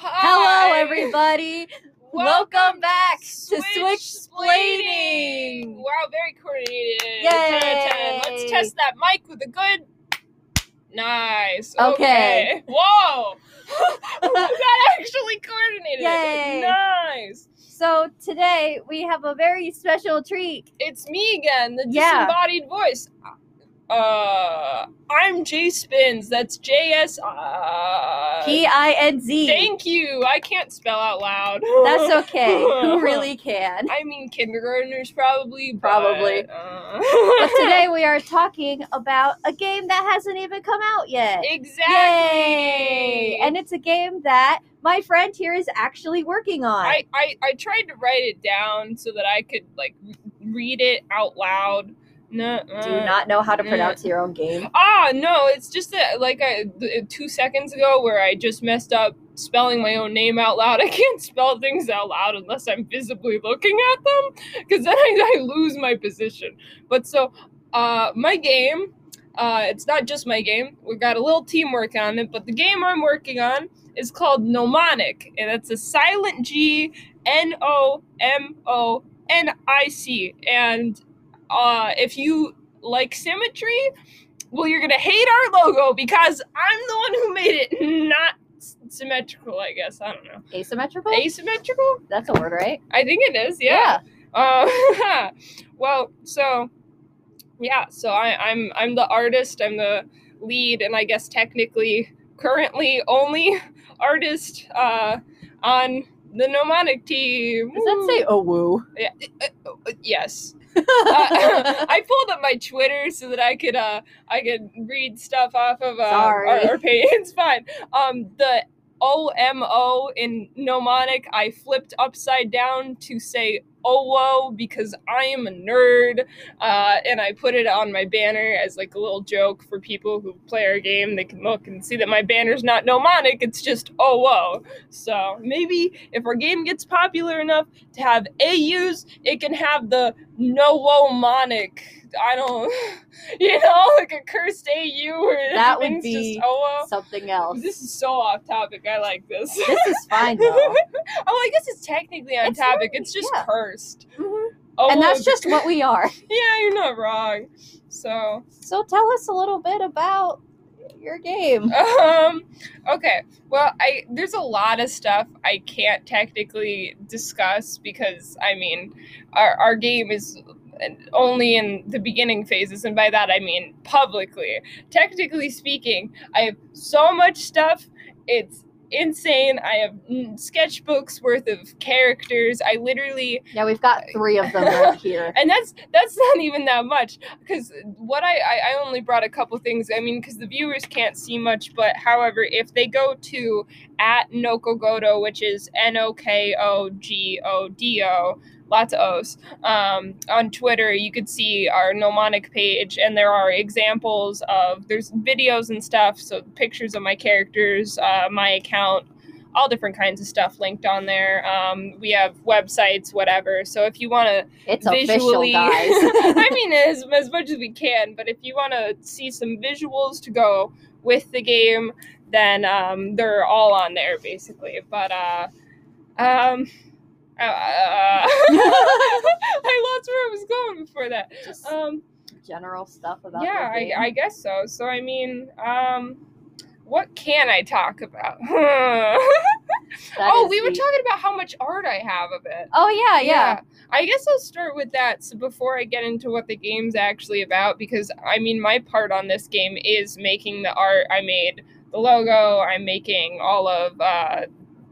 Hello, everybody. Welcome back to Switch Splaining. Wow, very coordinated. Yay. 10 10. Let's test that mic with a good. Nice. Okay. Whoa. that actually coordinated. Yay. Nice. So today we have a very special treat. It's me again, the Yeah. disembodied voice. Uh, I'm J Spins. That's J S. Uh, P I N Z. Thank you. I can't spell out loud. That's okay. Who really can? I mean, kindergartners probably. but, Probably. uh, But today we are talking about a game that hasn't even come out yet. exactly. Yay! And it's a game that my friend here is actually working on. I, I I tried to write it down so that I could like read it out loud. No. Do you not know how to pronounce your own game? Ah, no, it's just that like I th- two seconds ago where I just messed up spelling my own name out loud. I can't spell things out loud unless I'm visibly looking at them, because then I, I lose my position. But so, uh, my game, uh, it's not just my game. We've got a little teamwork on it, but the game I'm working on is called Gnomonic, and it's a silent G, N O M O N I C, and uh, if you like symmetry, well, you're gonna hate our logo because I'm the one who made it not symmetrical. I guess I don't know. Asymmetrical? Asymmetrical? That's a word, right? I think it is. Yeah. Uh, well, so yeah, so I, I'm I'm the artist. I'm the lead, and I guess technically, currently only artist uh, on the Gnomonic team. Does that say oh woo? Yeah, uh, yes. Uh, I pulled up my Twitter so that I could uh I could read stuff off of uh, Sorry. our, our page. It's fine. Um, the O M O in Gnomonic I flipped upside down to say OWO because I am a nerd, uh, and I put it on my banner as like a little joke for people who play our game. They can look and see that my banner's not Gnomonic; it's just OWO. So maybe if our game gets popular enough to have AUs, it can have the no-monic. I don't, you know, like a cursed AU where That would be just OWO. Something else. This is so off topic. I like this. This is fine though. oh, I guess it's technically on It's topic. not- It's just yeah. cursed. Mhm. Oh, And that's well, just what we are. yeah, you're not wrong. So, So tell us a little bit about your game. um, okay. Well, I there's a lot of stuff I can't technically discuss because I mean, our our game is only in the beginning phases, and by that I mean publicly. Technically speaking, I have so much stuff. It's insane. I have mm, sketchbooks worth of characters. I literally Yeah, we've got three of them right here. and that's that's not even that much because what I, I i only brought a couple things i mean because the viewers can't see much but however if they go to at nokogodo which is n-o-k-o-g-o-d-o lots of o's um, on twitter you could see our Gnomonic page and there are examples of there's videos and stuff so pictures of my characters uh, my account all different kinds of stuff linked on there. Um, we have websites, whatever. So if you want to It's official, visually guys. I mean as, as much as we can, but if you want to see some visuals to go with the game, then um, they're all on there basically. But uh um uh, I lost where I was going before that. Just Um general stuff about yeah, I. I guess so. So I mean, um what can I talk about? Oh, we were talking about how much art I have of it. Oh yeah, yeah. I guess I'll start with that so before I get into what the game's actually about because I mean my part on this game is making the art. I made the logo, I'm making all of uh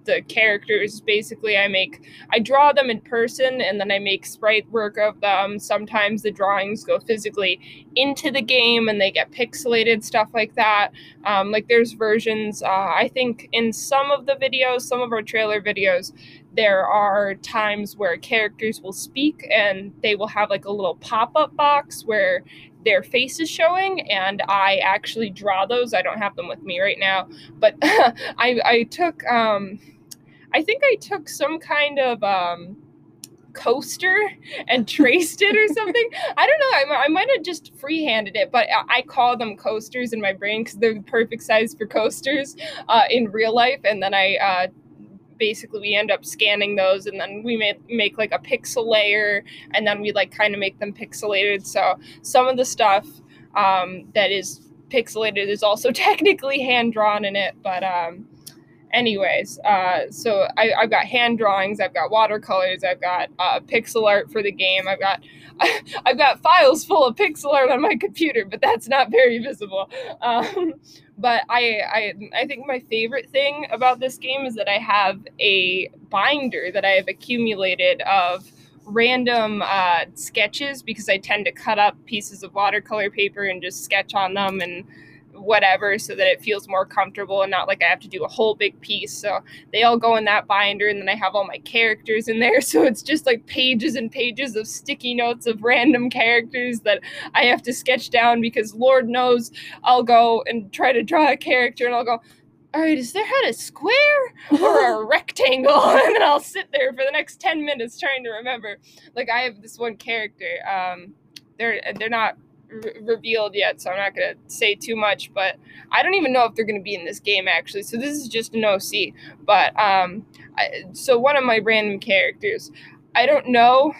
the characters basically I make I draw them in person and then I make sprite work of them. Sometimes the drawings go physically into the game and they get pixelated stuff like that. Um, like there's versions uh, I think in some of the videos, some of our trailer videos there are times where characters will speak and they will have like a little pop-up box where their face is showing and i actually draw those i don't have them with me right now but i i took um i think i took some kind of um coaster and traced it or something. I don't know. I, I might have just freehanded it, but I, I call them coasters in my brain because they're the perfect size for coasters uh, in real life. And then I uh, basically we end up scanning those and then we make make like a pixel layer and then we like kind of make them pixelated so some of the stuff um, that is pixelated is also technically hand drawn in it but um, anyways uh, so I, i've got hand drawings i've got watercolors i've got uh, pixel art for the game i've got i've got files full of pixel art on my computer but that's not very visible. Um, but I, I i think my favorite thing about this game is that i have a binder that i have accumulated of random uh, sketches because i tend to cut up pieces of watercolor paper and just sketch on them and whatever so that it feels more comfortable and not like I have to do a whole big piece. So they all go in that binder and then I have all my characters in there. So it's just like pages and pages of sticky notes of random characters that I have to sketch down because Lord knows I'll go and try to draw a character and I'll go, all right, is their head a square or a rectangle? And then I'll sit there for the next 10 minutes trying to remember. Like I have this one character. Um, they're they're not re- revealed yet, so I'm not gonna say too much. But I don't even know if they're gonna be in this game actually. So this is just an OC. But um, I, so one of my random characters, I don't know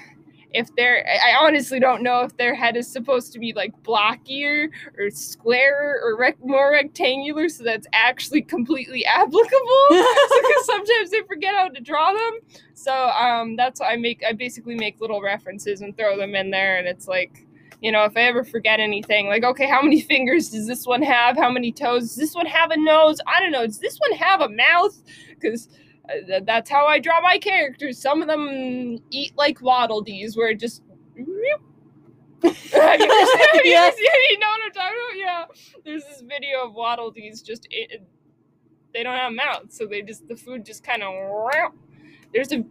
if they're I honestly don't know if their head is supposed to be like blockier or squarer or rec- more rectangular so that's actually completely applicable because sometimes they forget how to draw them so um that's why I make I basically make little references and throw them in there and it's like you know, if I ever forget anything, like, okay, how many fingers does this one have? How many toes? Does this one have a nose? I don't know. Does this one have a mouth? Because uh, th- that's how I draw my characters. Some of them eat like Waddle Dees, where it just. have you ever you Yes. know what I'm talking about? Yeah. There's this video of Waddle Dees just. It, they don't have mouths, so they just. The food just kind of. There's a.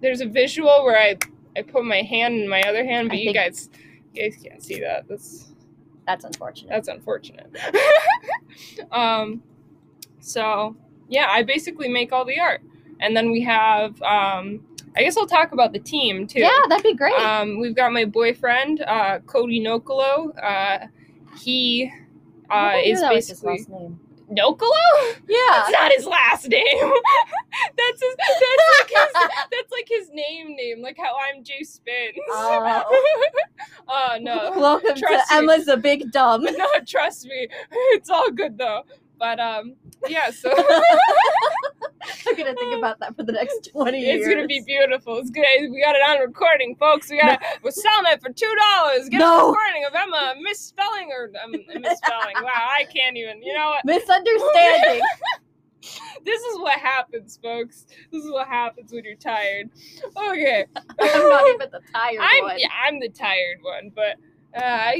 There's a visual where I. I put my hand in my other hand, but I you guys, you guys can't see that. That's That's unfortunate. that's unfortunate. um, so yeah, I basically make all the art, and then we have. Um, I guess I'll talk about the team too. yeah, that'd be great. Um, we've got my boyfriend, uh, Cody Nokolo. Uh, he uh, is that was his basically last. Nokolo. Yeah. That's not his last name. that's his. That's like his. That's like his name name, like how I'm Jay Spins. Oh. uh, no. Welcome to me. Emma's a big dumb. no, trust me, it's all good though. But um, yeah. So I'm gonna think about that for the next twenty years. it's gonna be beautiful. It's good. We got it on recording, folks. We got. We're selling it for two dollars. Get a No. recording of Emma misspelling or um, misspelling. wow, I can't even. You know what? misunderstanding. This is what happens, folks. This is what happens when you're tired. Okay. I'm not even the tired I'm one. yeah, I'm the tired one, but uh,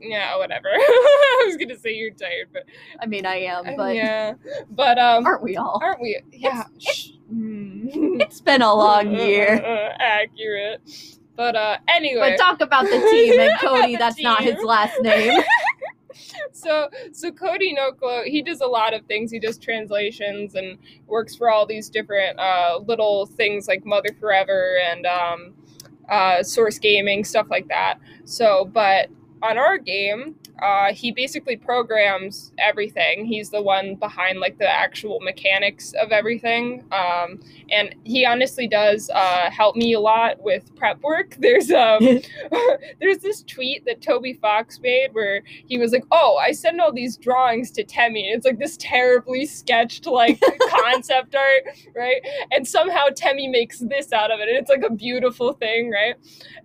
yeah, whatever. I was gonna say you're tired, but I mean, I am, but yeah, but um, aren't we all? aren't we? Yeah. Mm. It's been a long year. Accurate. But uh, anyway. But talk about the team and Cody. That's not his last name. so so Cody Noklo, he does a lot of things. He does translations and works for all these different uh, little things like Mother Forever and um, uh, Source Gaming stuff like that. So, but on our game, uh, he basically programs everything. He's the one behind like the actual mechanics of everything, um, and he honestly does uh, help me a lot with prep work. There's um, there's this tweet that Toby Fox made where he was like, "Oh, I send all these drawings to Temmie. It's like this terribly sketched like concept art, right? And somehow Temmie makes this out of it, and it's like a beautiful thing, right?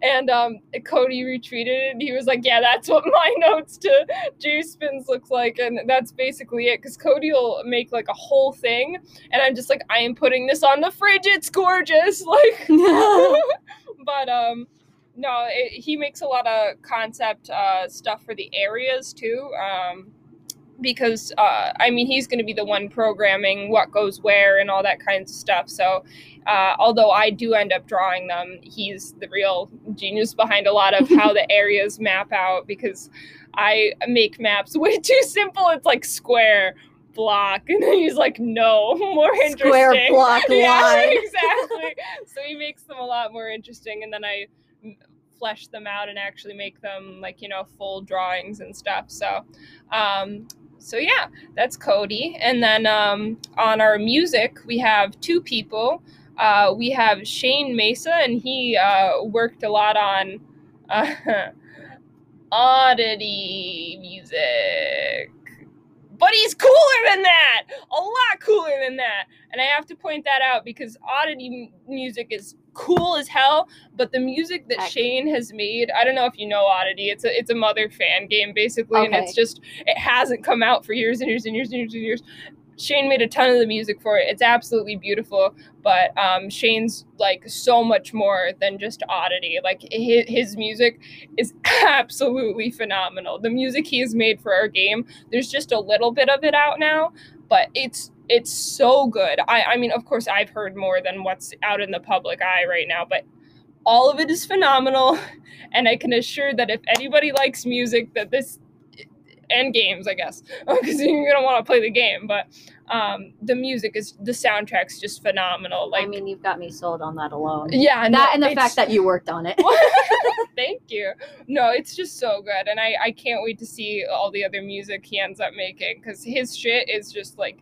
And um, Cody retweeted it, and he was like, "Yeah, that's what my notes to Juice Spins look like," and that's basically it. Because Cody will make like a whole thing, and I'm just like, "I am putting this on the fridge. It's gorgeous!" Like but um no it, he makes a lot of concept uh, stuff for the areas too um because uh, I mean he's going to be the one programming what goes where and all that kinds of stuff. So uh, although I do end up drawing them, he's the real genius behind a lot of how the areas map out because I make maps way too simple. It's like square block, and then he's like, no, more interesting. Square block Yeah, line. exactly. so he makes them a lot more interesting, and then I flesh them out and actually make them like you know full drawings and stuff. So, um, so yeah, that's Cody. And then um, on our music, we have two people. Uh, we have Shane Mesa, and he uh, worked a lot on uh, oddity music. But he's cooler than that! A lot cooler than that! And I have to point that out because oddity music is cool as hell, but the music that Heck. Shane has made, I don't know if you know Oddity. It's a it's a mother fan game basically, and it's just it hasn't come out for years and years and years and years and years. Shane made a ton of the music for it. It's absolutely beautiful, but um, Shane's like so much more than just Oddity. Like his, his music is absolutely phenomenal. The music he has made for our game, there's just a little bit of it out now, but it's it's so good. I I mean, of course, I've heard more than what's out in the public eye right now, but all of it is phenomenal, and I can assure that if anybody likes music, that this and games, I guess, because you're gonna want to play the game, but um, the music is the soundtrack's just phenomenal. Like, I mean, you've got me sold on that alone. yeah, no, that and the fact that you worked on it. Thank you. No, it's just so good, and I I can't wait to see all the other music he ends up making because his shit is just like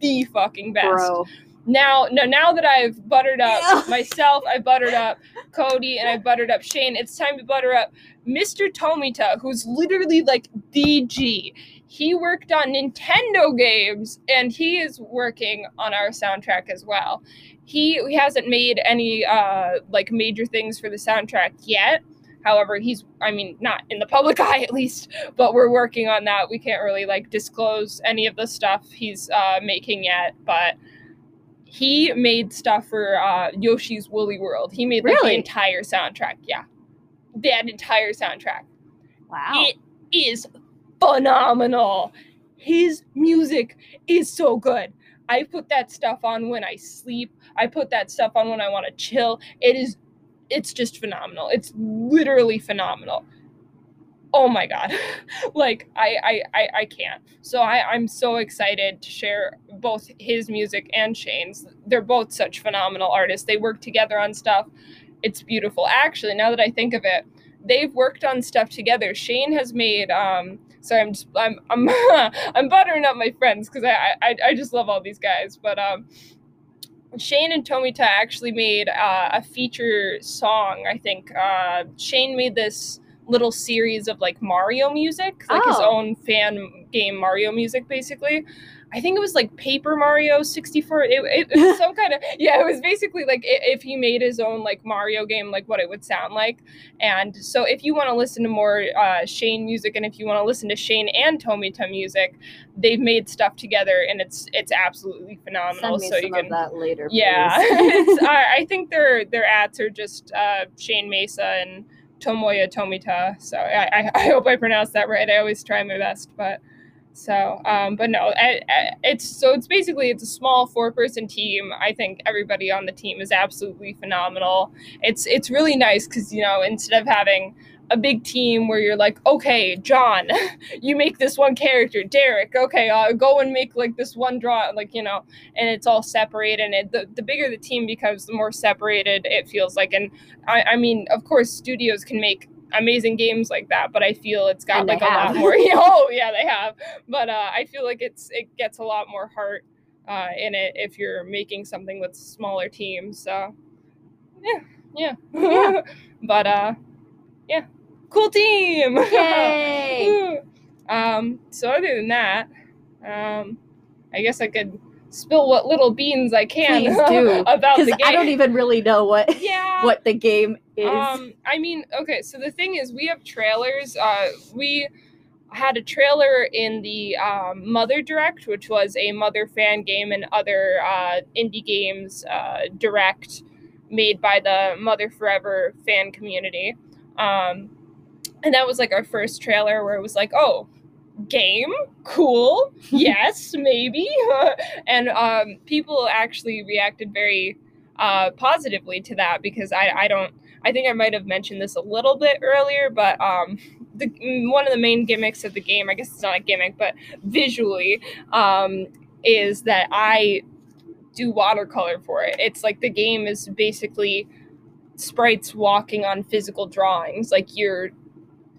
the fucking best. Bro. Now, no, now that I've buttered up Yeah. myself, I buttered up Cody, and I buttered up Shane. It's time to butter up Mr. Tomita, who's literally like the G. He worked on Nintendo games, and he is working on our soundtrack as well. He, he hasn't made any uh, like major things for the soundtrack yet. However, he's I mean not in the public eye at least, but we're working on that. We can't really like disclose any of the stuff he's uh, making yet, but he made stuff for uh, Yoshi's Woolly World. He made like the entire soundtrack. Yeah, that entire soundtrack. Wow. It is phenomenal. His music is so good. I put that stuff on when I sleep. I put that stuff on when I want to chill. It is it's just phenomenal. It's literally phenomenal. Oh my god. like I I I, I can't. So I, I'm so excited to share both his music and Shane's. They're both such phenomenal artists. They work together on stuff. It's beautiful. Actually, now that I think of it, they've worked on stuff together. Shane has made um sorry I'm just I'm I'm I'm buttering up my friends because I, I I just love all these guys. But um Shane and Tomita actually made uh, a feature song. I think uh, Shane made this little series of like Mario music, like his Oh. own fan game Mario music, basically. I think it was like Paper Mario 64. It, it, it was some kind of yeah. It was basically like if he made his own like Mario game, like what it would sound like. And so if you want to listen to more uh, Shane music, and if you want to listen to Shane and Tomita music, they've made stuff together, and it's it's absolutely phenomenal. So you can that later. yeah, please. it's, I, I think their their ads are just uh, Shane Mesa and Tomoya Tomita. So I, I, hope I pronounced that right. I always try my best, but so um, but no, I, I, it's so it's basically it's a small four person team. I think everybody on the team is absolutely phenomenal. It's it's really nice because you know instead of having a big team where you're like, okay, John, you make this one character, Derek, okay, uh, go and make like this one draw, like you know, and it's all separated. And it, the the bigger the team becomes, the more separated it feels like. And I, I mean, of course, studios can make amazing games like that, but I feel it's got like a lot more. oh yeah, they have, but uh, I feel like it's it gets a lot more heart uh, in it if you're making something with smaller teams. So yeah, yeah, Yeah. but uh, yeah, cool team. Yay! um, so other than that, um, I guess I could spill what little beans I can Please do, about the game. I don't even really know what yeah. what the game is. Um, I mean, okay, so the thing is, we have trailers. Uh, we had a trailer in the um, Mother Direct, which was a Mother fan game and other uh, indie games uh, direct made by the Mother Forever fan community. Um, and that was like our first trailer where it was like, oh, game, cool, yes, maybe. and um, people actually reacted very uh, positively to that because I, I don't I think I might have mentioned this a little bit earlier, but um, the one of the main gimmicks of the game, I guess it's not a gimmick, but visually, um, is that I do watercolor for it. It's like the game is basically sprites walking on physical drawings. Like you're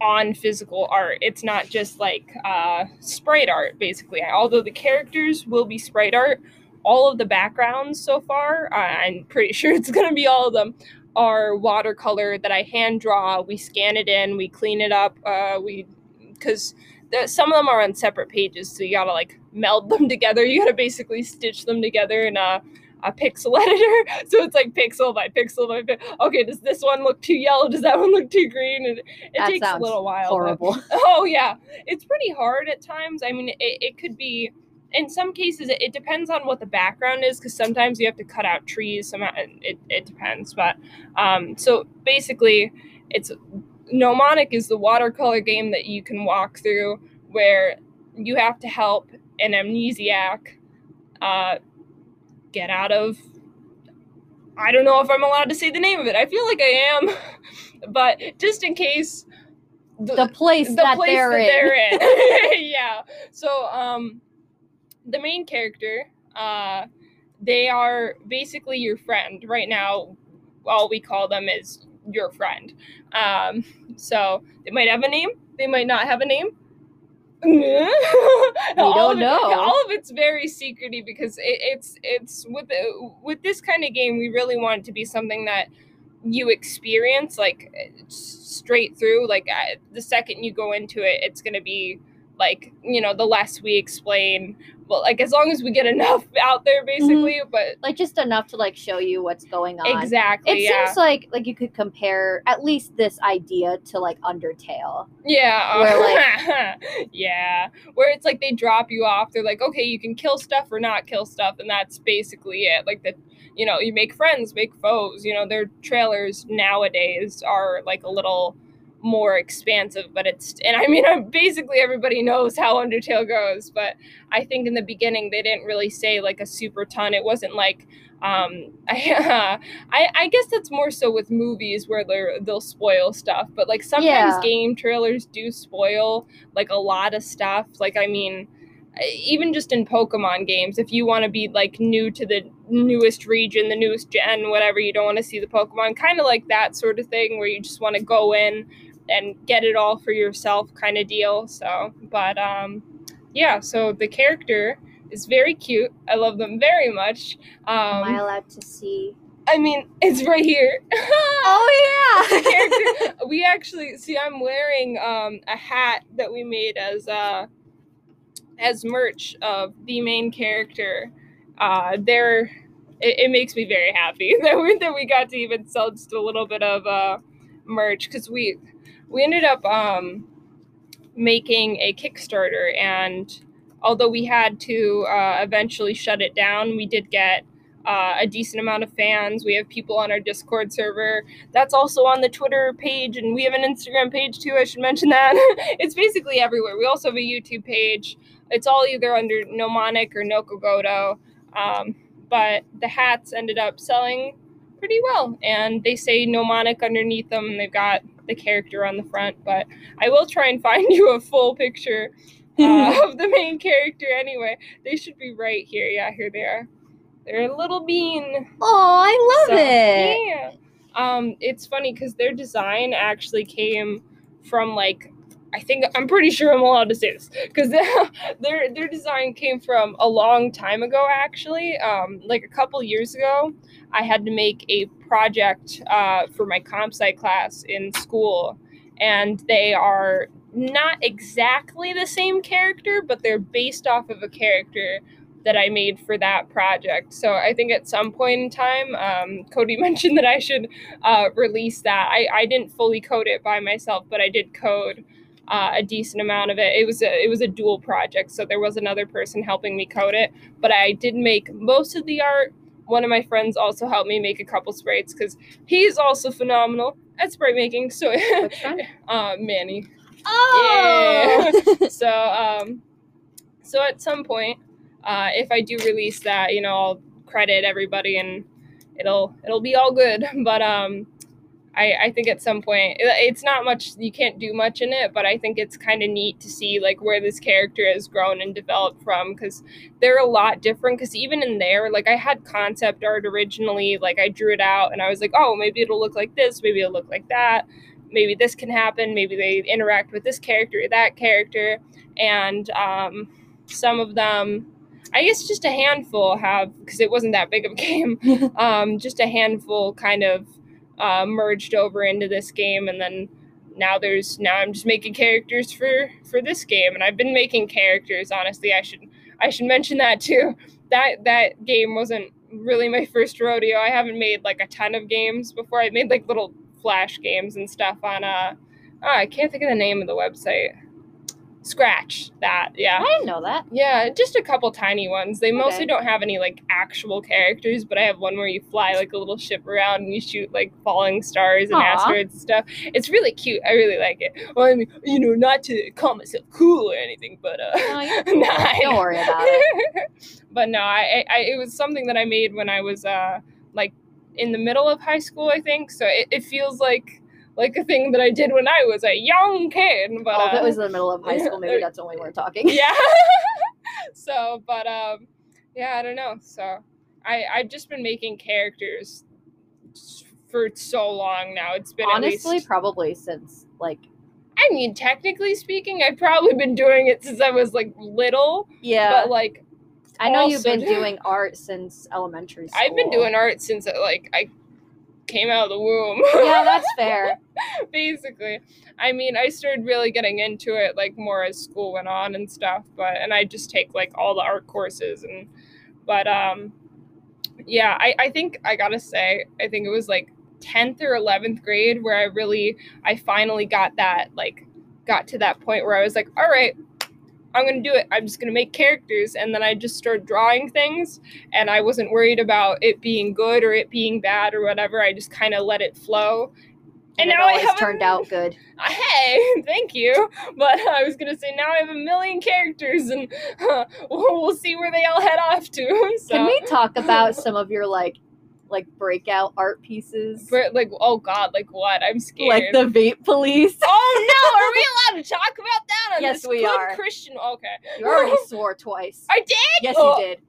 on physical art. It's not just like uh, sprite art, basically. Although the characters will be sprite art, all of the backgrounds so far, uh, I'm pretty sure it's going to be all of them, are watercolor that I hand draw. We scan it in, we clean it up. Uh, we because some of them are on separate pages, so you gotta like meld them together. You gotta basically stitch them together in a a pixel editor. So it's like pixel by pixel by pixel. Okay, does this one look too yellow? Does that one look too green? And it That takes a little while. but- Horrible. oh yeah, it's pretty hard at times. I mean, it, it could be. In some cases, it, it depends on what the background is, because sometimes you have to cut out trees. Some it, it depends, but um, so basically, it's Gnomonic is the watercolor game that you can walk through where you have to help an amnesiac uh, get out of. I don't know if I'm allowed to say the name of it. I feel like I am, but just in case. The place the that place they're that in. they're in. yeah. So, um, the main character, uh, they are basically your friend right now. All we call them is your friend. Um, so they might have a name. They might not have a name. we don't know. all of it's very secrety because it, it's it's with with this kind of game we really want it to be something that you experience like straight through like uh, the second you go into it it's going to be like you know the less we explain well like as long as we get enough out there basically but like just enough to like show you what's going on. exactly It yeah. seems like like you could compare at least this idea to like Undertale. yeah uh, where, yeah. Where it's like they drop you off. They're like okay you can kill stuff or not kill stuff and that's basically it. Like the you know you make friends make foes. You know their trailers nowadays are like a little more expansive but it's and i mean I'm, basically everybody knows how undertale goes but i think in the beginning they didn't really say like a super ton it wasn't like um i i, I guess that's more so with movies where they're they'll spoil stuff but like sometimes Yeah. game trailers do spoil like a lot of stuff like i mean even just in Pokemon games, if you want to be like new to the newest region, the newest gen, whatever, you don't want to see the Pokemon, kind of like that sort of thing where you just want to go in and get it all for yourself kind of deal. So, but um yeah, so the character is very cute. I love them very much. Am I Um allowed to see? I mean, it's right here. Oh character. We actually see. I'm wearing um, a hat that we made as uh, as merch of the main character. Uh, there, it, it makes me very happy that we that we got to even sell just a little bit of uh, merch because we we ended up um, making a Kickstarter and although we had to uh, eventually shut it down, we did get uh, a decent amount of fans. We have people on our Discord server. That's also on the Twitter page, and we have an Instagram page too. I should mention that. it's basically everywhere. We also have a YouTube page. It's all either under Gnomonic or Nokogodo. Um, but the hats ended up selling pretty well, and they say Gnomonic underneath them, and they've got the character on the front. But I will try and find you a full picture uh, of the main character anyway. They should be right here. Yeah, here they are. They're a little bean. Oh, I love So, it. Yeah. Um, it's funny because their design actually came from like I think I'm pretty sure I'm allowed to say this because their their design came from a long time ago actually. Um, like a couple years ago, I had to make a project uh, for my comp sci class in school, and they are not exactly the same character, but they're based off of a character that I made for that project. So I think at some point in time, um, Cody mentioned that I should uh, release that. I, I didn't fully code it by myself, but I did code uh, a decent amount of it. It was a it was a dual project, so there was another person helping me code it, but I did make most of the art. One of my friends also helped me make a couple sprites because he's also phenomenal at sprite making. So, uh, Manny Oh. so um so at some point uh if i do release that you know i'll credit everybody and it'll it'll be all good but um i i think at some point it- it's not much you can't do much in it but i think it's kind of neat to see like where this character has grown and developed from because they're a lot different because even in there like i had concept art originally like i drew it out and i was like oh maybe it'll look like this maybe it'll look like that maybe this can happen maybe they interact with this character or that character. And um, some of them i guess just a handful have because it wasn't that big of a game um, just a handful kind of uh, merged over into this game and then now there's now i'm just making characters for for this game and i've been making characters honestly. I should i should mention that too. That that game wasn't really my first rodeo. I haven't made like a ton of games before. I made like little flash games and stuff on uh oh, i can't think of the name of the website scratch that yeah I didn't know that. yeah, just a couple tiny ones. They mostly don't have any like actual characters, but I have one where you fly like a little ship around and you shoot like falling stars and Aw. asteroids and stuff. It's really cute. I really like it. Well, I mean, you know, not to call myself cool or anything, but uh, you're cool. nah, Don't worry about it. but no, I, I, it was something that I made when I was uh like in the middle of high school, I think. So it, it feels like like a thing that I did when I was a young kid. But oh, if uh, it was in the middle of high school, maybe that's when we're talking. yeah. so, but um, yeah, I don't know. So, I I've just been making characters for so long now. It's been Honestly, least- probably since like I mean, technically speaking, I've probably been doing it since I was like little. yeah. But like, I know you've been doing art since elementary school. I've been doing art since uh, like I came out of the womb. Yeah, that's fair. basically i mean i started really getting into it like more as school went on and stuff but and i just take like all the art courses and but um yeah i i think i gotta say i think it was like 10th or 11th grade where i really i finally got that like got to that point where i was like all right i'm gonna do it i'm just gonna make characters and then i just started drawing things and i wasn't worried about it being good or it being bad or whatever i just kind of let it flow And, and it now I always turned out good. hey, thank you. But I was gonna say now I have a million characters, and uh, we'll, we'll see where they all head off to. So, Can we talk about some of your like like breakout art pieces? but, like, oh god, like what? I'm scared. Like the vape police. oh no, are we allowed to talk about that on Yes, this we good are. Christian? Okay, You already swore twice. I did. Yes, you did.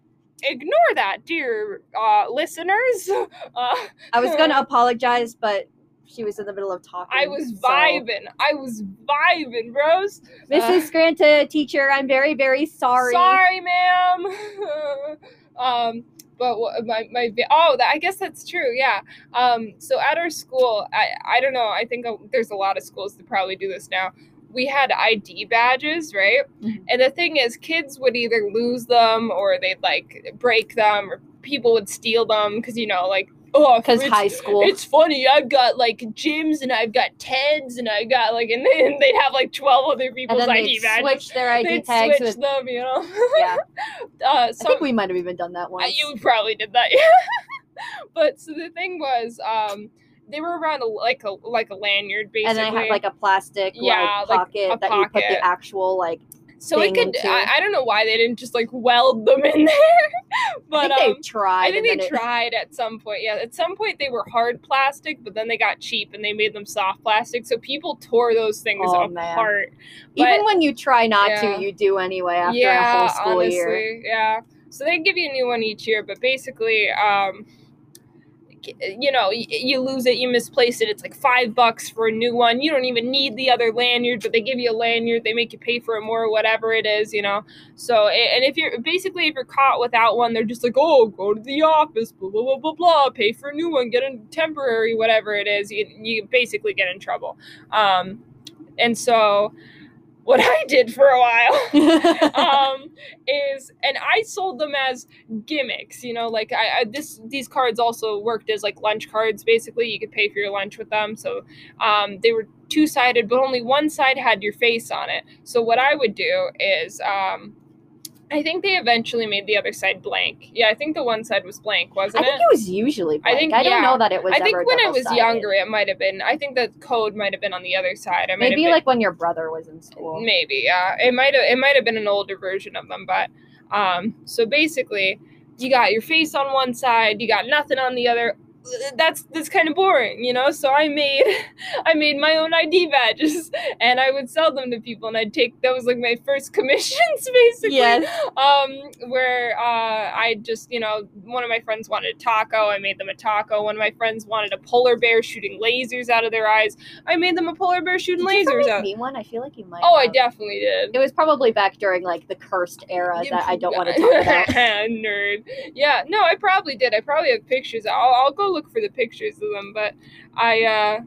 Ignore that, dear uh, listeners. Uh, I was gonna apologize, but she was in the middle of talking. I was so- vibing. I was vibing, bros. Mrs. Granta, teacher, I'm very, very sorry. Sorry, ma'am. um, but my my oh, that, I guess that's true. Yeah. Um, so at our school, I I don't know. I think uh, there's a lot of schools that probably do this now. We had ID badges, right? Mhm. And the thing is, kids would either lose them or they'd like break them, or people would steal them because you know, like oh, Because high school. it's funny. I've got like Jims and I've got Teds and I got like, and then they'd have like 12 other and people's then ID they badges. switch their ID They'd tags switch with. them, you know. Yeah, uh, I so think we might have even done that uh, you probably did that, yeah. but so the thing was, um, they were around a, like a like a lanyard, basically. and then I had like a plastic Yeah, like, like pocket a that you put the actual like. So it could. into- I, I don't know why they didn't just like weld them in there, but I think um, they tried. I think they it- tried at some point. Yeah, at some point they were hard plastic, but then they got cheap and they made them soft plastic. So people tore those things Oh, apart. Even when you try not Yeah. to, you do anyway after yeah, a whole school honestly, year. yeah. So they give you a new one each year, but basically, um, you know, you lose it, you misplace it. It's like five bucks for a new one. You don't even need the other lanyard, but they give you a lanyard. They make you pay for it more, whatever it is, you know. So, and if you're basically if you're caught without one, they're just like, oh, go to the office, blah blah blah blah blah, pay for a new one, get a temporary, whatever it is. You you basically get in trouble. Um, and so, what I did for a while um, is and I sold them as gimmicks. You know, like I, I this these cards also worked as like lunch cards. Basically, you could pay for your lunch with them. So um, they were two sided, but only one side had your face on it. So what I would do is. Um, I think they eventually made the other side blank. Yeah, I think the one side was blank, wasn't it? I think it? was usually. Blank. I think- don't yeah. know that it was. I think when I was younger, it might have been. I think the code might have been on the other side. I maybe been, like when your brother was in school. Maybe, yeah. It might have it might have been an older version of them, but um so basically you got your face on one side, you got nothing on the other. That's that's kind of boring, you know. So I made I made my own ID badges and I would sell them to people and I'd take that was like my first commissions basically. Yes. Um where uh I just, you know, one of my friends wanted a taco, I made them a taco. One of my friends wanted a polar bear shooting lasers out of their eyes. I made them a polar bear shooting Did you lasers out. me one? I feel like you might. Oh, I definitely did. It was probably back during like the cursed era that I don't want to talk about. Nerd. Yeah, no, I probably did. I probably have pictures. I'll, I'll go look for the pictures of them. But I, uh,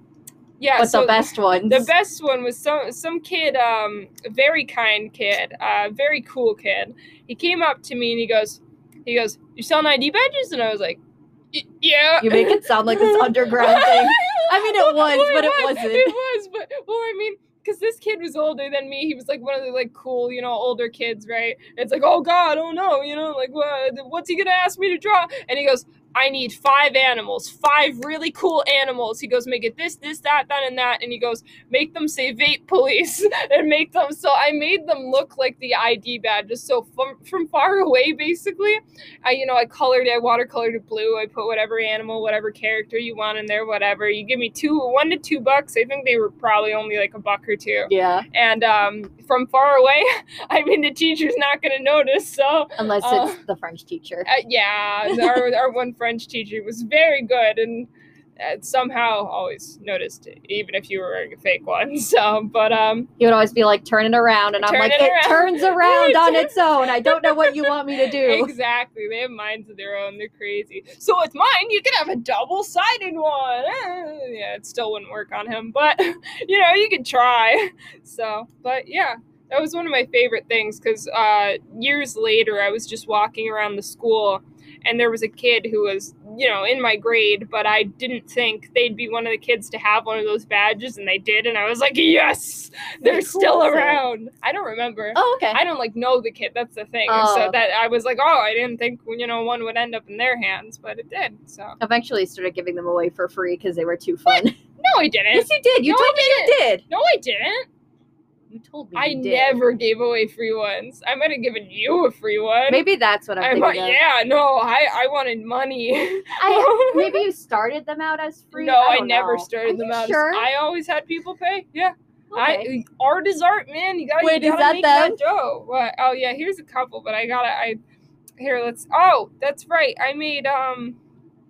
yeah. but so the best one? the best one was some some kid, um, a very kind kid, uh, very cool kid. He came up to me and he goes, he goes, "You selling ID badges?" And I was like, "Y- "Yeah." You make it sound like this underground thing. I mean, it was, but it wasn't. It was, but well, I mean, because this kid was older than me. He was like one of the like cool, you know, older kids, right? It's like, oh God, oh no, you know, like what? What's he gonna ask me to draw? And he goes, I need five animals, five really cool animals. He goes, make it this, this, that, that, and that. And he goes, make them say vape police and make them. So I made them look like the ID badges. So from from far away, basically, I you know I colored it, I watercolored it blue. I put whatever animal, whatever character you want in there, whatever. You give me two, one to two bucks. I think they were probably only like a buck or two. Yeah, And um, from far away, I mean the teacher's not gonna notice. So unless Uh, it's the French teacher. uh, yeah, our, our one French teacher was very good and uh, somehow always noticed it, even if you were wearing a fake one. So, but um, He would always be like, turn it around. And I'm like, it it, turns around on its own. I don't know what you want me to do. exactly, they have minds of their own. They're crazy. So with mine, you could have a double-sided one. Eh, yeah, it still wouldn't work on him, but you know, you could try. So, but yeah. That was one of my favorite things because uh, years later, I was just walking around the school and there was a kid who was, you know, in my grade, but I didn't think they'd be one of the kids to have one of those badges, and they did, and I was like, yes, they're still was it? around. I don't remember. Oh, okay. I don't like know the kid. That's the thing. Oh. So that I was like, oh, I didn't think you know one would end up in their hands, but it did. So Eventually started giving them away for free because they were too fun. no, I didn't. yes, you did. You No, told me you did. No, I didn't. You told me I you never gave away free ones. I might have given you a free one. Maybe that's what I'm I thinking yeah, no, I I wanted money. I, maybe you started them out as free. no, I, don't never know. started Are them out. as- I always had people pay. Yeah, Okay. I art is art, man. You gotta, Wait, you gotta that make them? that dough. What? Oh yeah, here's a couple, but I gotta. I here. Let's. Oh, that's right. I made um.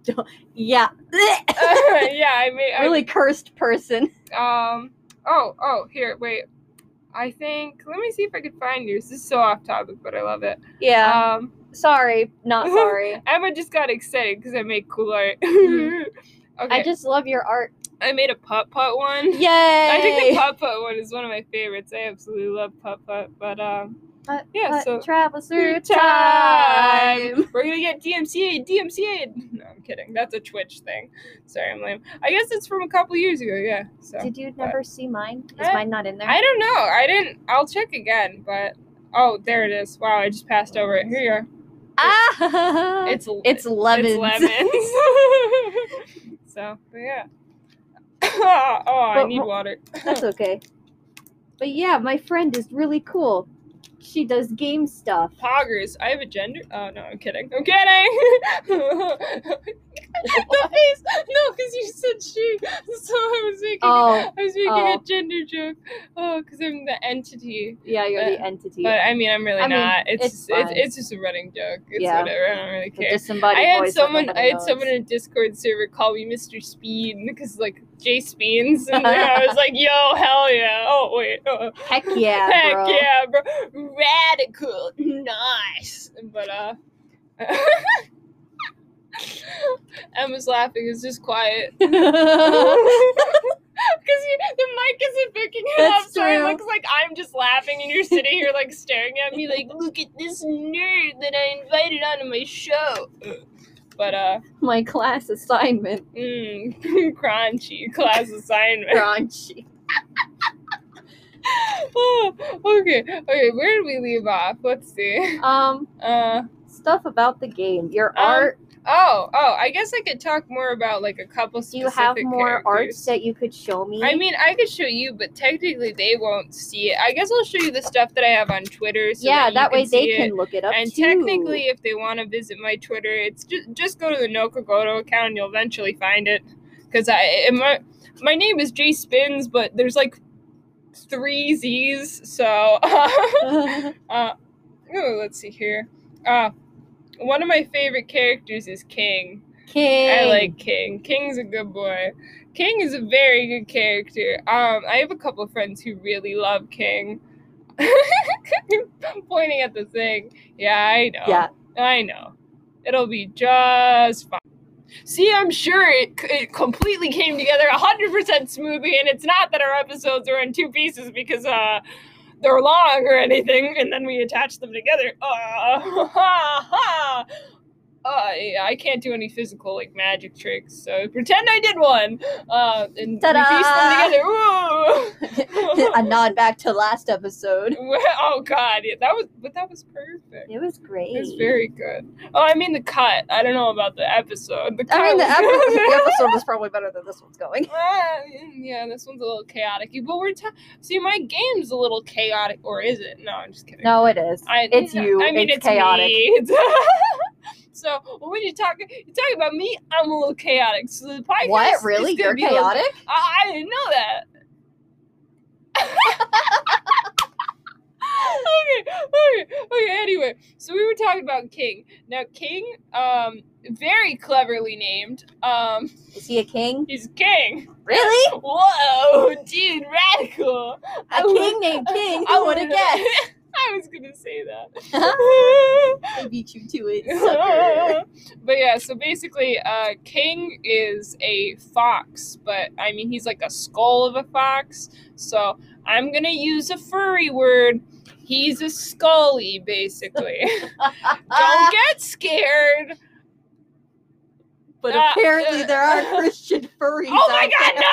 yeah. yeah, I made. I really cursed person. Um. Oh. Oh. Here. Wait. I think. Let me see if I can find yours. This is so off topic, but I love it. Yeah. Um. sorry. Not sorry. Emma just got excited because I make cool art. Mhm. okay. I just love your art. I made a putt putt one. Yay! I think the putt putt one is one of my favorites. I absolutely love putt putt. But um. Putt, yeah, putt so- travels through Time. time. We're gonna get DMCA, DMCA. No, I'm kidding. That's a Twitch thing. Sorry, I'm lame. I guess it's from a couple years ago. Yeah. So Did you never see mine? Is I- mine not in there? I don't know. I didn't. I'll check again. But oh, there it is. Wow, I just passed over it. Here you are. ah, It's it's lemons. It's lemons. so, but yeah. oh, I But need water. That's okay. But yeah, my friend is really cool. She does game stuff. Poggers. I have a gender. Oh no, I'm kidding. I'm kidding. the face. No, because you said she. So I was making. Oh, I was making oh. a gender joke. Oh, because I'm the entity. yeah, you're the Uh, entity. But I mean, I'm really I mean, not. It's it's just, it's, it's just a running joke. It's Yeah. whatever. I don't really The care. disembodied I had someone. I had knows. someone in a Discord server call me Mr. Speed because like Jay Speens, and I was like, "Yo, hell yeah!" Oh wait, uh, Heck yeah, heck bro. yeah, bro, radical, nice. But uh, Emma's laughing. It's just quiet. Because the mic isn't picking it That's up, so it looks like I'm just laughing, and you're sitting here like staring at me, like, "Look at this nerd that I invited onto my show." But uh, my class assignment. mm, crunchy class assignment. Crunchy. oh, okay, okay. Where did we leave off? Let's see. Um, Uh, stuff about the game. Your Um, art. Oh, oh, I guess I could talk more about like a couple Do you have more characters. arts that you could show me? I mean, I could show you, but technically they won't see it. I guess I'll show you the stuff that I have on Twitter. So yeah, that, that way can they it. can look it up And too. technically, if they want to visit my Twitter, it's just just go to the Nokogodo account and you'll eventually find it. Because I my my name is J Spins, but there's like three Z's. So uh, oh, let's see here. Uh, one of my favorite characters is King. King. I like King. King's a good boy. King is a very good character. Um, I have a couple of friends who really love King. Pointing at the thing. Yeah, I know. Yeah. I know. It'll be just fine. See, I'm sure it, it completely came together 100% smoothly, and it's not that our episodes are in two pieces because uh, they're long or anything, and then we attach them together. Uh, ha, ha. Uh, I can't do any physical like magic tricks, so pretend I did one. Uh, and Ta-da! we pieced them together. A nod back to last episode. oh God, yeah, that was, but that was perfect. It was great. It was very good. Oh, I mean the cut. I don't know about the episode. The I mean, the, epi- the episode was probably better than this one's going. Uh, yeah, this one's a little chaotic. But we're ta- see, my game's a little chaotic, or is it? No, I'm just kidding. No, it is. I, it's you. I mean, it's, it's, chaotic. So when you talk, you talk about me, I'm a little chaotic. So the podcast. What? Really? You're be a little- chaotic? I, I didn't know that. okay, okay, okay. Anyway, so we were talking about King. Now, King, um, very cleverly named. Um, Is he a king? he's King. Really? Whoa, dude, radical. A king named King? Who would have guessed? I was gonna say that. I beat you to it, but yeah, so basically, uh, King is a fox, but I mean, he's like a skull of a fox. So I'm gonna use a furry word. He's a scully, basically. Don't get scared. But Uh, apparently there are Christian furries. Oh my god, there.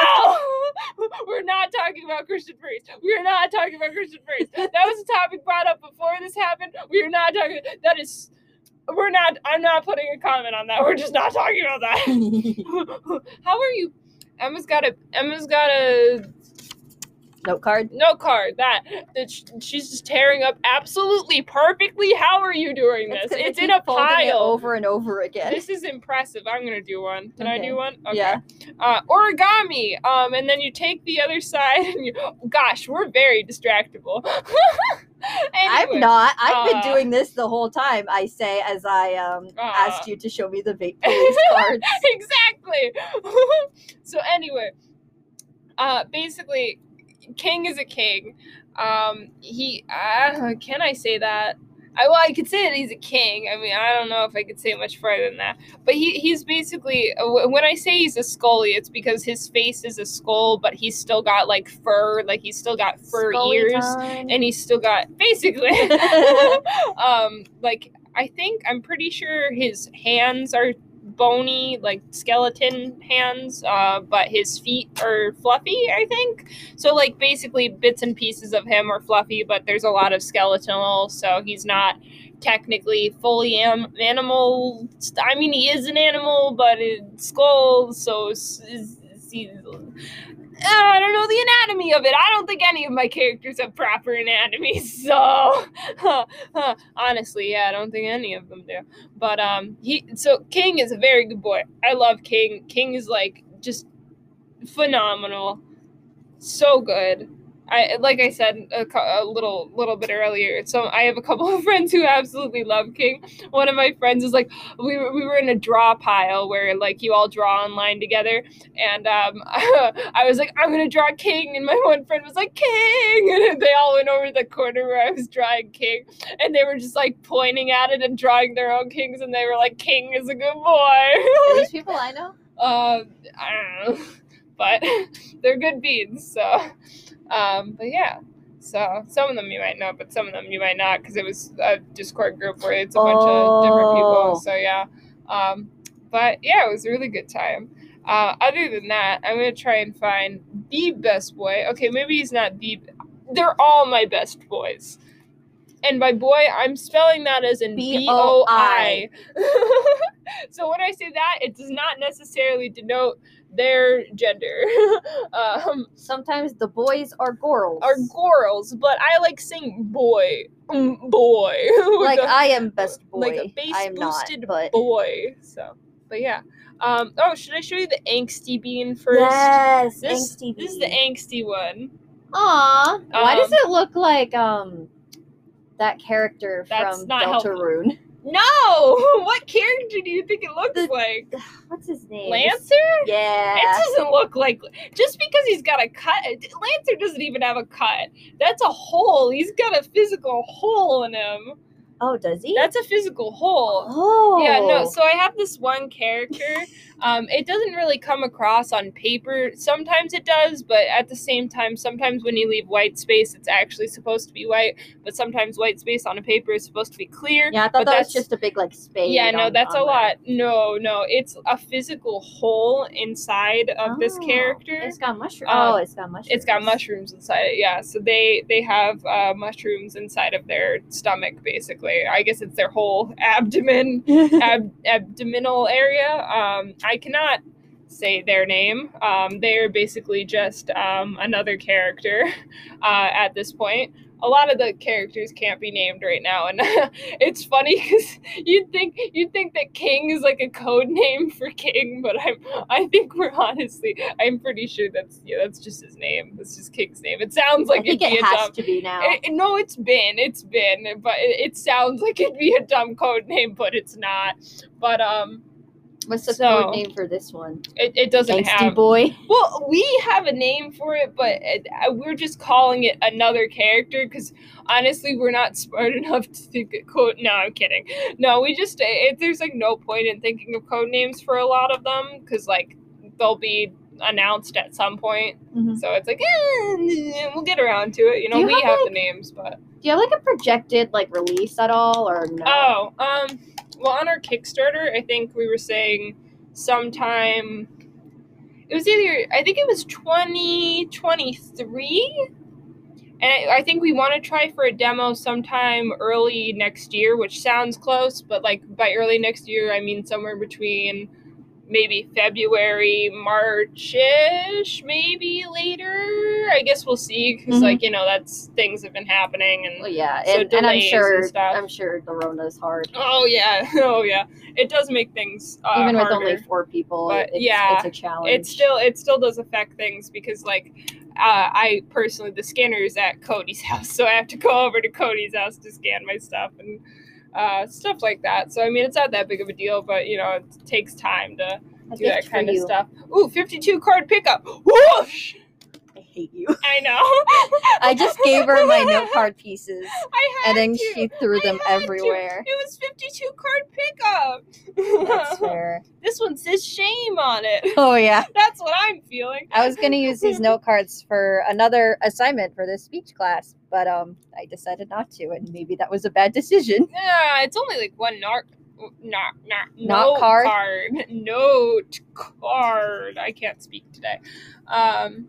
no! We're not talking about Christian furries. We're not talking about Christian furries. That was a topic brought up before this happened. We are not talking. That is. We're not. I'm not putting a comment on that. We're just not talking about that. How are you? Emma's got a. Emma's got a Note card. note card that that sh- she's just tearing up absolutely perfectly. How are you doing this? I It's in a pile. over and over again. This is impressive. I'm gonna do one. Can I do one? Yeah. Uh, origami. Um, and then you take the other side, and you. Gosh, we're very distractible. Anyway, I'm not. I've been uh, doing this the whole time. I say as I um Uh. asked you to show me the vape police cards. exactly. so anyway, uh, basically, King is a king. Um, he. Uh, can I say that? I, well, I could say that he's a king. I mean, I don't know if I could say much further than that. But he, he's basically, uh, when I say he's a scully, it's because his face is a skull, but he's still got like fur, like he's still got fur Scully ears, time. and he's still got basically, um, like I think I'm pretty sure his hands are bony, like skeleton hands, uh, but his feet are fluffy. I think so. Like basically, bits and pieces of him are fluffy, but there's a lot of skeletal, so he's not technically fully am- animal. I mean, he is an animal, but it's skull, so it's, it's, it's- I don't know the anatomy of it. I don't think any of my characters have proper anatomy, so honestly, yeah, I don't think any of them do. But um, he so King is a very good boy. I love King. King is like just phenomenal, so good. I like I said a, a little little bit earlier. So I have a couple of friends who absolutely love King. One of my friends is like we were, we were in a draw pile where like you all draw online together, and um, I was like I'm gonna draw King, and my one friend was like King, and they all went over to the corner where I was drawing King, and they were just like pointing at it and drawing their own kings, and they were like King is a good boy. These people I know? uh, I don't know, but they're good beans. So, um, but yeah. So some of them you might know, but some of them you might not, because it was a Discord group where it's a bunch of different people. Oh. So yeah. Um, but yeah, it was a really good time. Uh, other than that, I'm gonna try and find the best boy. Okay, maybe he's not the. They're all my best boys. And by boy, I'm spelling that as in B O I. so when I say that, it does not necessarily denote their gender. um, Sometimes the boys are girls. are girls, but I like saying boy, mm, boy. like The- I am best boy. like a bass I am not, boosted but boy. So, but yeah. Um. Oh, should I show you the angsty bean first? yes, This, angsty this is the angsty one. Aw, why does Um, it look like um that character from not helpful. No, what character do you think it looks The- like? What's his name? Lancer? Yeah. It doesn't look like just because he's got a cut. Lancer doesn't even have a cut. That's a hole. He's got a physical hole in him. Oh, does he? That's a physical hole. oh. Yeah, no. So I have this one character. Um, it doesn't really come across on paper. Sometimes it does, but at the same time, sometimes when you leave white space, it's actually supposed to be white. But sometimes white space on a paper is supposed to be clear. yeah, I thought but that was that's- just a big like space. Yeah, no, that's a lot. No, no, it's a physical hole inside of this character. It's got mushrooms. Um, oh, it's got mushrooms. It's got mushrooms inside it, yeah. So they they have uh, mushrooms inside of their stomach, basically. I guess it's their whole abdomen, ab- abdominal area. Um, I cannot say their name. Um, they are basically just um, another character uh, at this point. A lot of the characters can't be named right now, and it's funny because you'd think you'd think that King is like a code name for King, but I'm I think we're honestly I'm pretty sure that's yeah that's just his name. That's just King's name. It sounds like I think it'd be it a has dumb. to be now. It- no, it's been, it's been, but it, it sounds like it'd be a dumb code name, but it's not. But um, What's the so- code name for this one? it, it doesn't Angsty have. boy. Well, we have a name for it, but it, uh, we're just calling it another character because honestly, we're not smart enough to think of code. No, I'm kidding. No, we just it, there's like no point in thinking of code names for a lot of them because like they'll be announced at some point. Mhm. So it's like eh, we'll get around to it. You know, you we have, have the names, but Do you have like a projected like release at all or no? oh, um, well, on our Kickstarter, I think we were saying sometime. It was either I think it was twenty twenty three. And I, I think we want to try for a demo sometime early next year, which sounds close, but like by early next year, I mean somewhere between maybe February, March-ish, maybe later. I guess we'll see because, Mhm. like you know, that's things have been happening, and Well, yeah, So and, and I'm sure and stuff. I'm sure the Rona's hard. oh yeah, oh yeah, it does make things uh, Even with harder. only four people, But, it's, yeah, it's a challenge. it still it still does affect things because like uh, I personally the scanner is at Cody's house, so I have to go over to Cody's house to scan my stuff and uh, stuff like that. So I mean, it's not that big of a deal, but you know, it takes time to do that kind of you. stuff. Ooh, 52 card pickup. Whoosh! I hate you. I know. I just gave her my note card pieces, I had and then to. she threw them had to. everywhere. It was 52 card pickup. That's fair. this one says shame on it. Oh yeah, That's what I'm feeling. I was gonna use these note cards for another assignment for this speech class, but um, I decided not to, and maybe that was a bad decision. Yeah, it's only like one narc. Not, not, Not note card? card. Note card. I can't speak today. Um,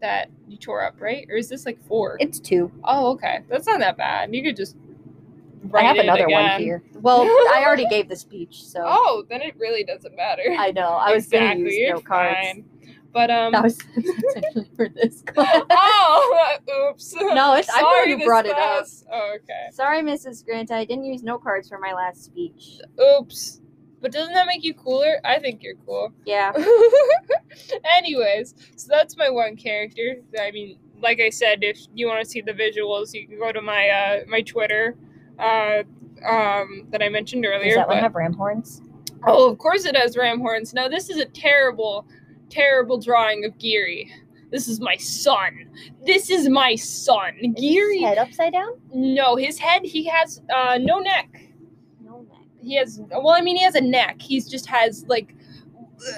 that you tore up, right? Or is this like four? It's two. oh, okay. That's not that bad. You could just. I have another one here. Well, I already gave the speech, so Oh, then it really doesn't matter. I know I was gonna use you're note cards. fine. But um. That was actually for this class. oh, oops. No, it's- Sorry, you this brought it up. Oh, okay. Sorry, Mrs. Grant, I didn't use note cards for my last speech. Oops. But doesn't that make you cooler? I think you're cool. Yeah. Anyways, so that's my one character. I mean, like I said, if you want to see the visuals, you can go to my uh, my Twitter uh, um, that I mentioned earlier. Does that one have ram horns? oh, of course it has ram horns. No, this is a terrible, terrible drawing of Geary. This is my son. This is my son. Is his Geary. head upside down? No, his head. He has uh, no neck. No neck. he has well i mean he has a neck he's just has like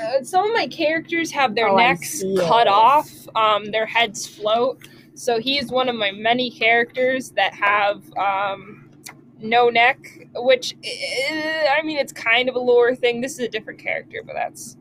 uh, some of my characters have their Oh, necks cut off um their heads float so he's one of my many characters that have um no neck which uh, i mean it's kind of a lore thing this is a different character but that's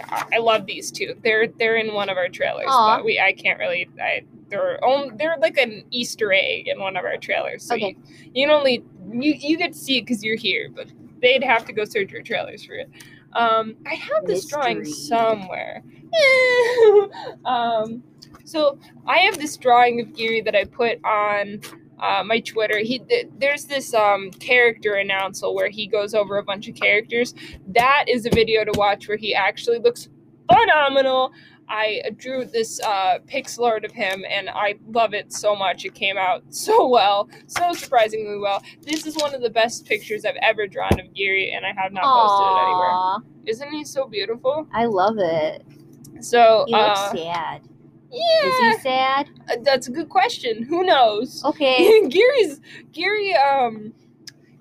I love these two. They're they're in one of our trailers, Aw. but we I can't really I they're on, they're like an Easter egg in one of our trailers. So Okay. you, you can only you you get to see it because you're here, but they'd have to go search your trailers for it. Um, I have this drawing Mystery. somewhere. um, so I have this drawing of Geary that I put on uh, my Twitter. He th- there's this um, character announcement where he goes over a bunch of characters. That is a video to watch where he actually looks phenomenal. I drew this uh, pixel art of him, and I love it so much. It came out so well, so surprisingly well. This is one of the best pictures I've ever drawn of Geary, and I have not posted it anywhere. Isn't he so beautiful? I love it. So, He looks uh, sad. Yeah, Is he sad? uh, that's a good question. Who knows? Okay. Gary's Gary um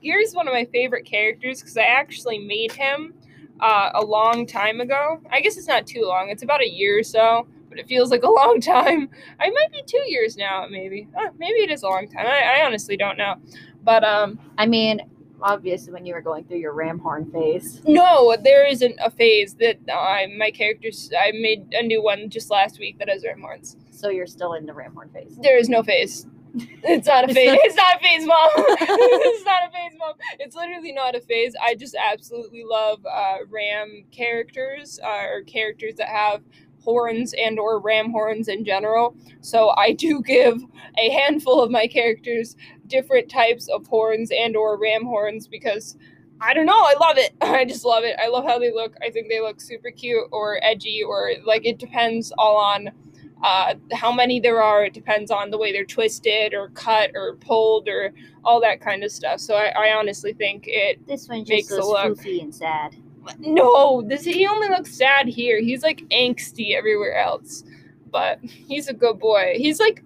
Gary's one of my favorite characters because I actually made him uh, a long time ago. I guess it's not too long. It's about a year or so, but it feels like a long time. I might be two years now, maybe. Uh, maybe it is a long time. I, I honestly don't know. But um, I mean, obviously, when you were going through your ram horn phase. no, there isn't a phase that I my characters. I made a new one just last week that has ram horns. So you're still in the ram horn phase. There is no phase. It's not a phase. It's not a phase, mom. it's not a phase, mom. It's literally not a phase. I just absolutely love uh, ram characters uh, or characters that have horns and or ram horns in general. So I do give a handful of my characters different types of horns and or ram horns because I don't know, I love it. I just love it. I love how they look. I think they look super cute or edgy or like it depends all on uh, how many there are. It depends on the way they're twisted or cut or pulled or all that kind of stuff. So I, I honestly think it. This one just Makes a looks look. goofy and sad. No, this he only looks sad here. He's like angsty everywhere else, but he's a good boy. He's like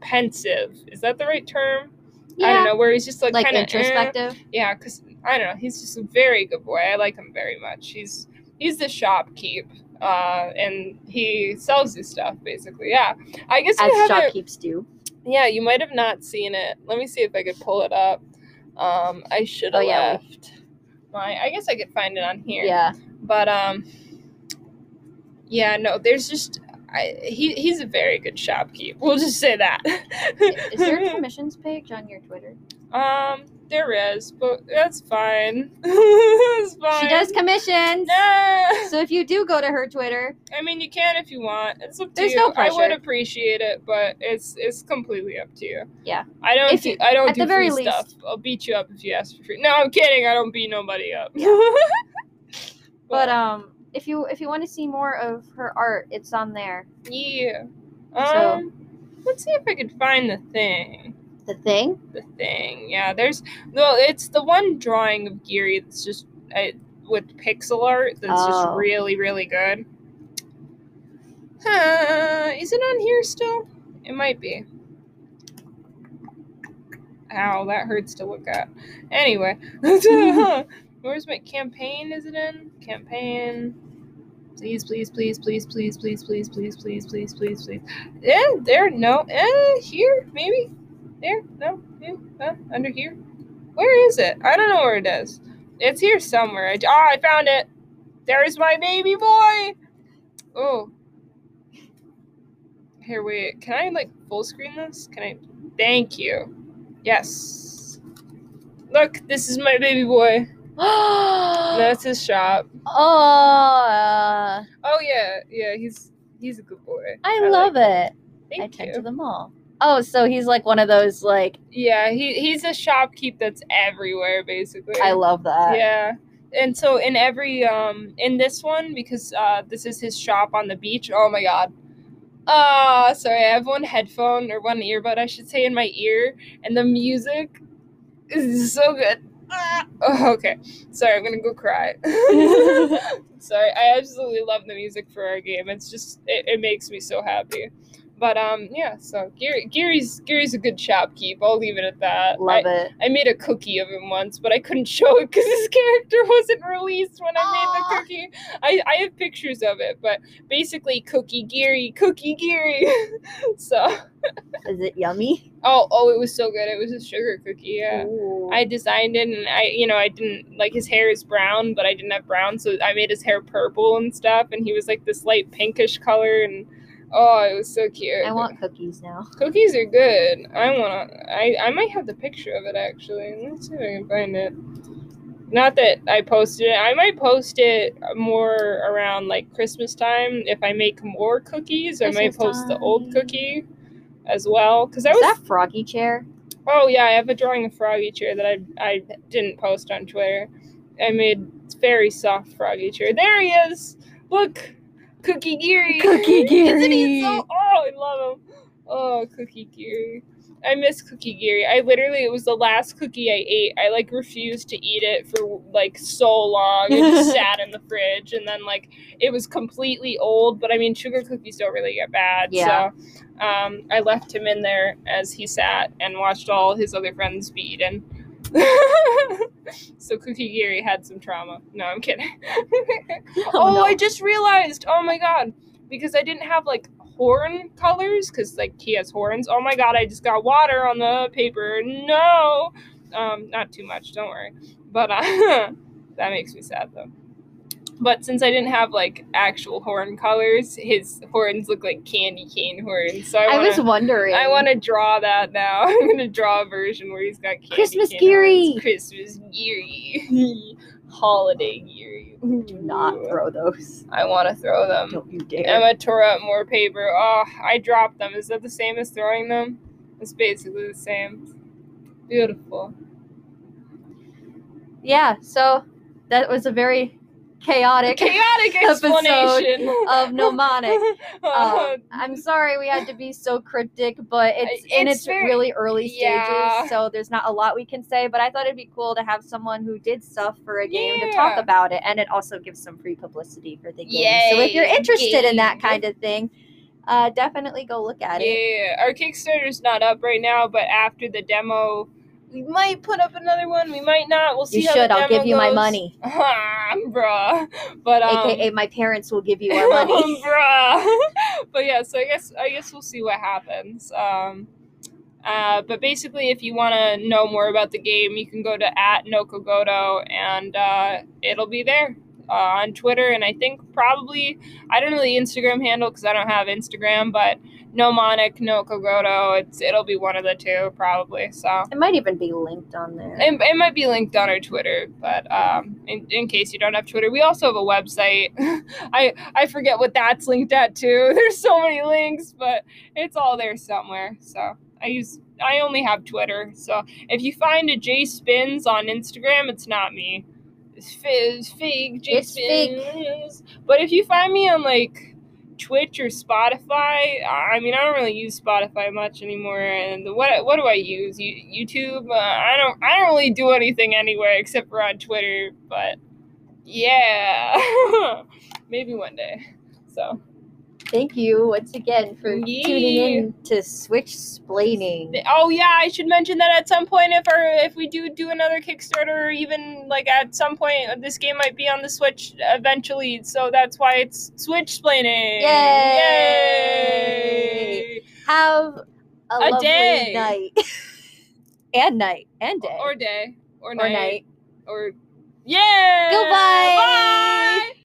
pensive. Is that the right term? Yeah. I don't know. Where he's just like, Like kind of introspective. yeah, because I don't know. He's just a very good boy. I like him very much. He's he's the shopkeep, uh, and he sells his stuff basically. Yeah, I guess as you shopkeeps do. Yeah, you might have not seen it. Let me see if I could pull it up. Um, I should have Oh, yeah. left my. I guess I could find it on here. Yeah. But um, yeah, no. There's just. I, he he's a very good shopkeep. We'll just say that. Is there a commissions page on your Twitter? Um, there is, but that's fine. it's fine. She does commissions. Nah. So if you do go to her Twitter, I mean, you can if you want. It's up to There's you. no I would appreciate it, but it's it's completely up to you. Yeah. I don't. If do, you- I don't at do the very free least- stuff. I'll beat you up if you ask for free. No, I'm kidding. I don't beat nobody up. but um, if you if you want to see more of her art, it's on there. yeah. Um. So- let's see if I could find the thing. The thing. The thing. Yeah. There's. Well, it's the one drawing of Geary that's just uh, with pixel art that's just Oh. really really good. Uh, is it on here still? It might be. Ow, that hurts to look at. Anyway, where's my campaign? Is it in campaign? Please, please, please, please, please, please, please, please, please, please, please, please. Eh, there, no. Eh, here, maybe. There, no, yeah, uh, under here. Where is it? I don't know where it is. It's here somewhere. I, ah, I found it. There's my baby boy. Oh. Here, wait. Can I like full screen this? Can I? Thank you. Yes. Look, this is my baby boy. oh, That's his shop. uh, Oh yeah, yeah. He's he's a good boy. I love it. Thank I tend to them all. Oh, so he's like one of those like Yeah, he he's a shopkeep that's everywhere basically. I love that. Yeah. And so in every um in this one because uh this is his shop on the beach. Oh my god. Ah, sorry. I have one headphone or one earbud I should say in my ear and the music is so good. Ah, oh, okay. Sorry, I'm going to go cry. sorry. I absolutely love the music for our game. It's just it, it makes me so happy. But um yeah, so Gary Gary's Gary's a good shopkeep. I'll leave it at that. Love I, it. I made a cookie of him once, but I couldn't show it because his character wasn't released when I made the cookie. I, I have pictures of it, but basically Cookie Geary, Cookie Geary. so Is it yummy? oh oh, it was so good. It was a sugar cookie. Yeah. Ooh. I designed it, and I, you know, I didn't like his hair is brown, but I didn't have brown, so I made his hair purple and stuff, and he was like this light pinkish color, and Oh, it was so cute. I want cookies now. cookies are good. I want to. I I might have the picture of it actually. Let's see if I can find it. Not that I posted it. I might post it more around like Christmas time if I make more cookies. Christmas I might post the old cookie as well because I Is was. that froggy chair? Oh yeah, I have a drawing of Froggy chair that I I didn't post on Twitter. I made very soft Froggy chair. There he is. Look, Cookie Geary. Cookie Isn't he Geary. so? Oh, I love him. Oh, Cookie Geary. I miss Cookie Geary. I literally it was the last cookie I ate. I like refused to eat it for like so long. It just sat in the fridge, and then like it was completely old. But I mean, sugar cookies don't really get bad. Yeah. So um, I left him in there as he sat and watched all his other friends be eaten. so Cookie Geary had some trauma. No, I'm kidding. oh, no. I just realized. Oh my god, because I didn't have like horn colors, because like he has horns. Oh my god, I just got water on the paper. No, um, not too much. Don't worry. But uh, that makes me sad though. But since I didn't have like actual horn colors, his horns look like candy cane horns. So I, I wanna, was wondering. I want to draw that now. I'm gonna draw a version where he's got candy Christmas Geary. Christmas Geary. Holiday Geary. Do not throw those. I want to throw them. Don't you dare. Emma tore up more paper. Oh, I dropped them. Is that the same as throwing them? It's basically the same. Beautiful. yeah, so that was a very chaotic Chaotic explanation of Gnomonic. Uh, Um, I'm sorry we had to be so cryptic, but it's, in It's very- really early stages, yeah. so there's not a lot we can say. But I thought it'd be cool to have someone who did stuff for a game to talk about it, and it also gives some free publicity for the game. so if you're Yay, interested in that kind of thing, uh, definitely go look at it. yeah, our Kickstarter's not up right now, but after the demo, we might put up another one. We might not. We'll see. You how should. I'll give you my money, Ah, bruh. But um, aka my parents will give you our money. bruh. but yeah, so I guess I guess we'll see what happens. Um, uh, but basically, if you want to know more about the game, you can go to at Nokogodo, and uh, it'll be there uh, on Twitter, and I think probably I don't know the Instagram handle because I don't have Instagram, but Gnomonic Nokogodo, it's it'll be one of the two probably. So. It might even be linked on there. It, it might be linked on our Twitter, but um, in, in case you don't have Twitter, we also have a website. I I forget what that's linked at too. There's so many links, but it's all there somewhere. So I use I only have Twitter. So if you find a J Spins on Instagram, it's not me. It's, fi- it's fake J It's fake. Spins. But if you find me on like Twitch or Spotify. I mean, I don't really use Spotify much anymore. And what what do I use? You, YouTube. Uh, I don't I don't really do anything anywhere except for on Twitter. But yeah, maybe one day. So Thank you once again for tuning in to Switch Splaining. oh yeah, I should mention that at some point, if our if we do do another Kickstarter, or even like at some point, this game might be on the Switch eventually. So that's why it's Switch splaining. Yay! Have a, A lovely day. night. and night. And day. Or day. Or, Or night. night. Or yeah. Goodbye. Bye.